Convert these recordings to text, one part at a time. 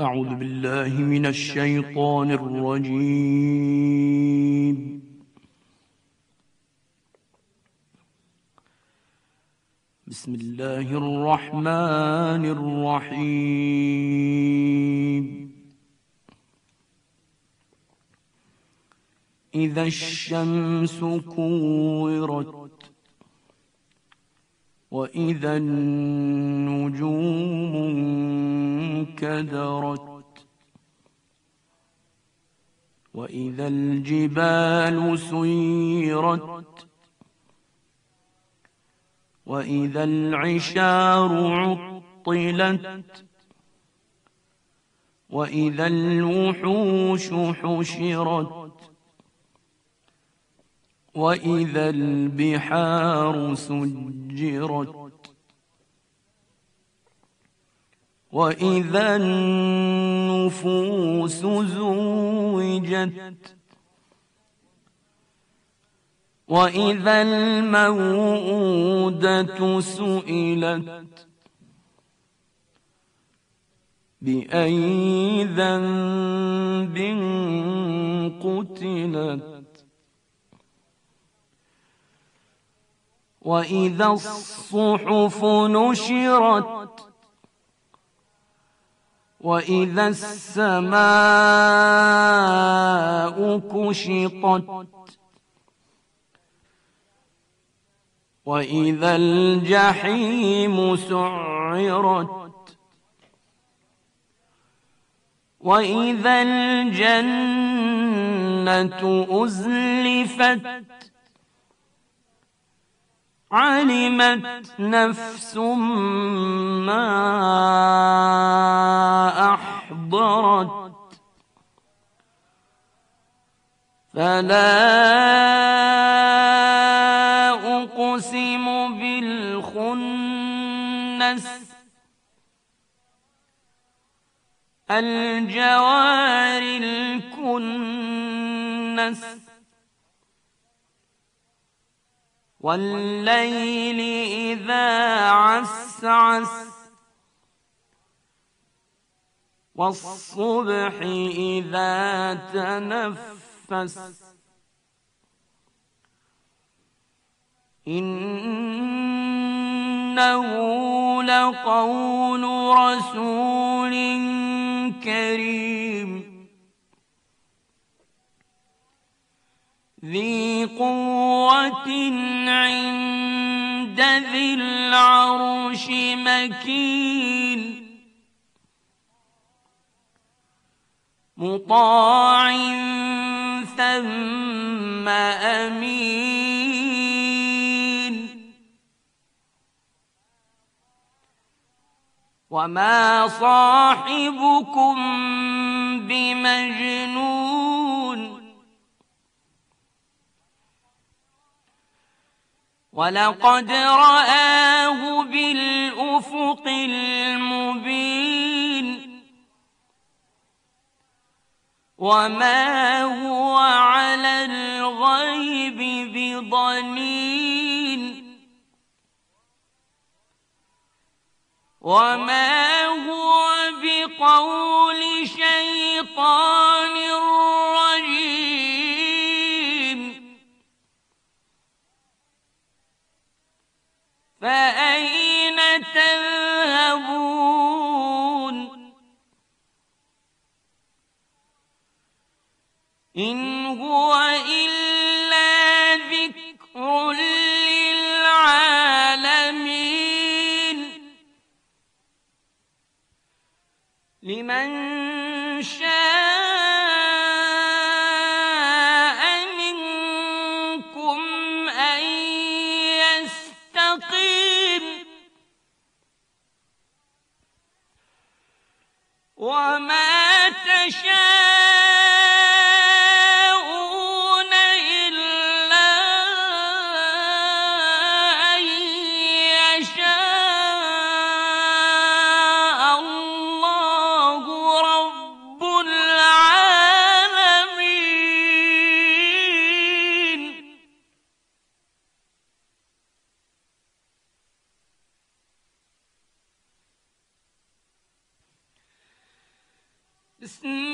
أعوذ بالله من الشيطان الرجيم. بسم الله الرحمن الرحيم. إذا الشمس كورت وإذا النجوم انكدرت وإذا الجبال سيرت. وإذا العشار عطلت. وإذا الوحوش حشرت. وإذا البحار سجرت. وإذا النفوس زوجت وإذا الموءودة سئلت بأي ذنب قتلت وإذا الصحف نشرت وإذا السماء كشطت وإذا الجحيم سعرت وإذا الجنة أزلفت علمت نفس ما أحضرت فلا أقسم بالخنس الجوار الكنس والليل إذا عسعس والصبح إذا تنفس إنه لقول رسول كريم ذي قوة عند ذي العرش مكين مطاع ثم أمين وما صاحبكم بمجنون ولقد رآه بالأفق المبين وما هو على الغيب بضنين وما هو بقول شيطان فأين تذهبون؟ إن هو وما بسم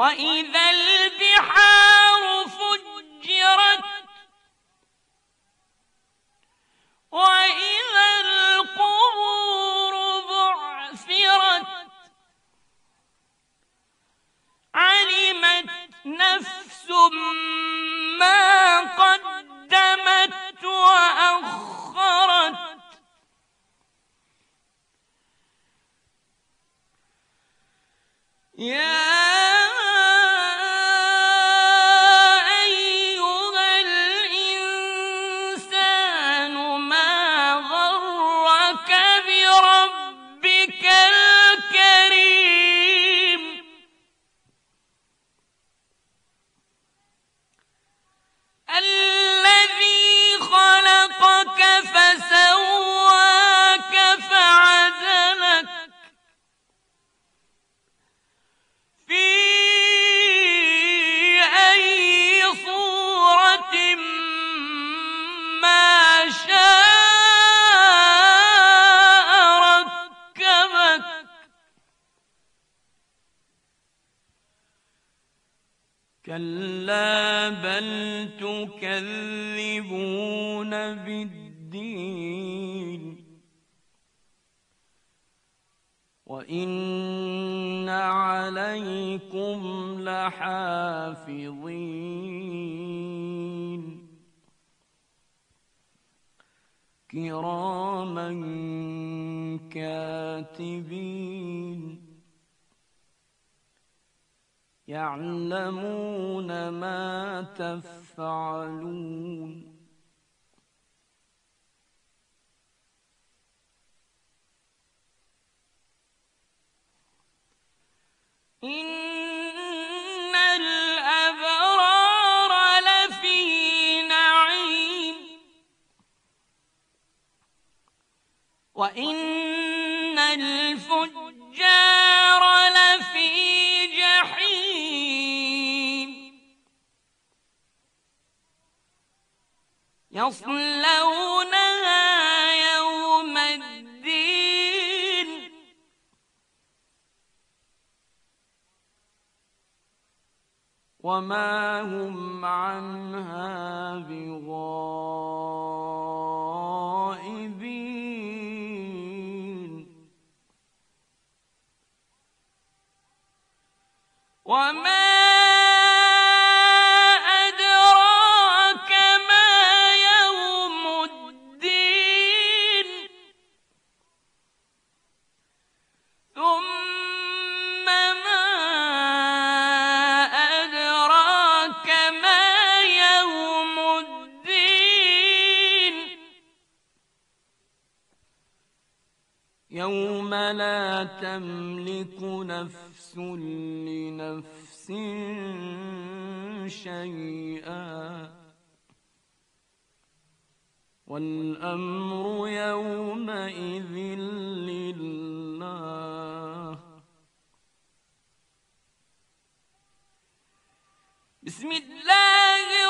وإذا كلا بل تكذبون بالدين. وإن عليكم لحافظين. كراما كاتبين. يعلمون ما تفعلون. إن الأبرار لفي نعيم. وإن الفجار Amen. يوم لا تملك نفس لنفس شيئا. والأمر يومئذ لله. بسم الله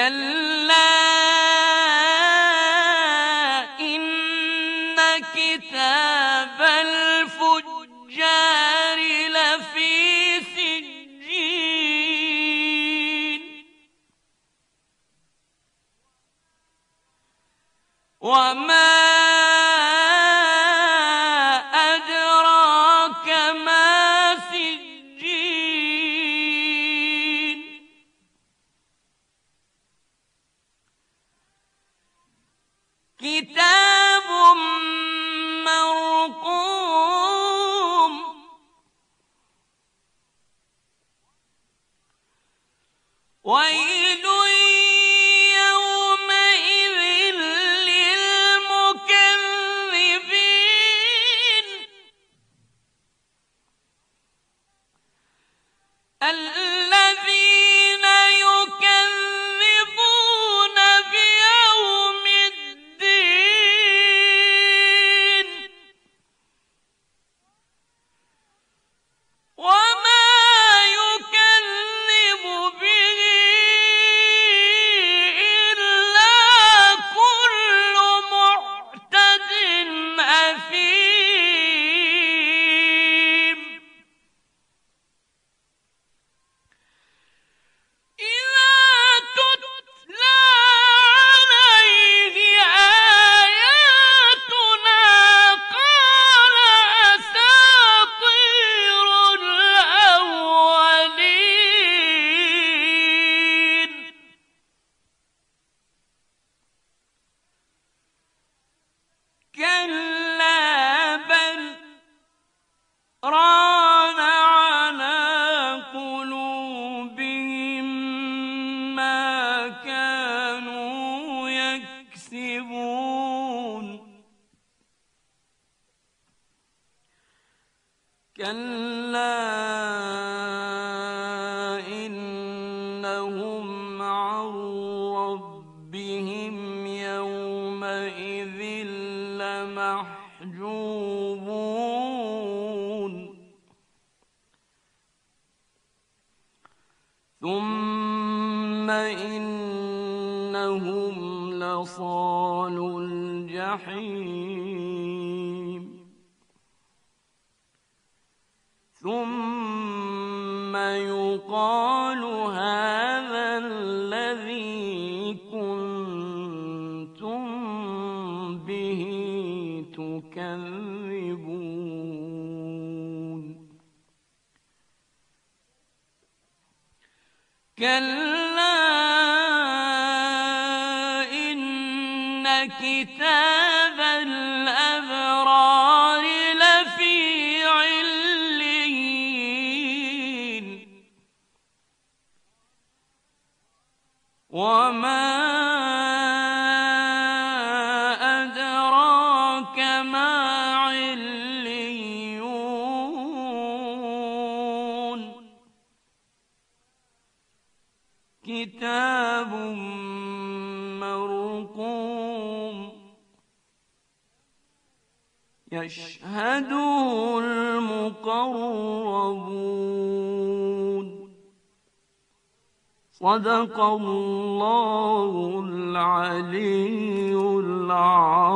كلا إن كتاب الفجار لفي سجين. وما ويل كلا إنهم عن ربهم يومئذ لمحجوبون ثم إنهم لصالوا الجحيم ثم يقال هذا الذي كنتم به تكذبون. كلا إن كتاب كتاب مرقوم يشهده المقربون. صدق الله العلي العظيم.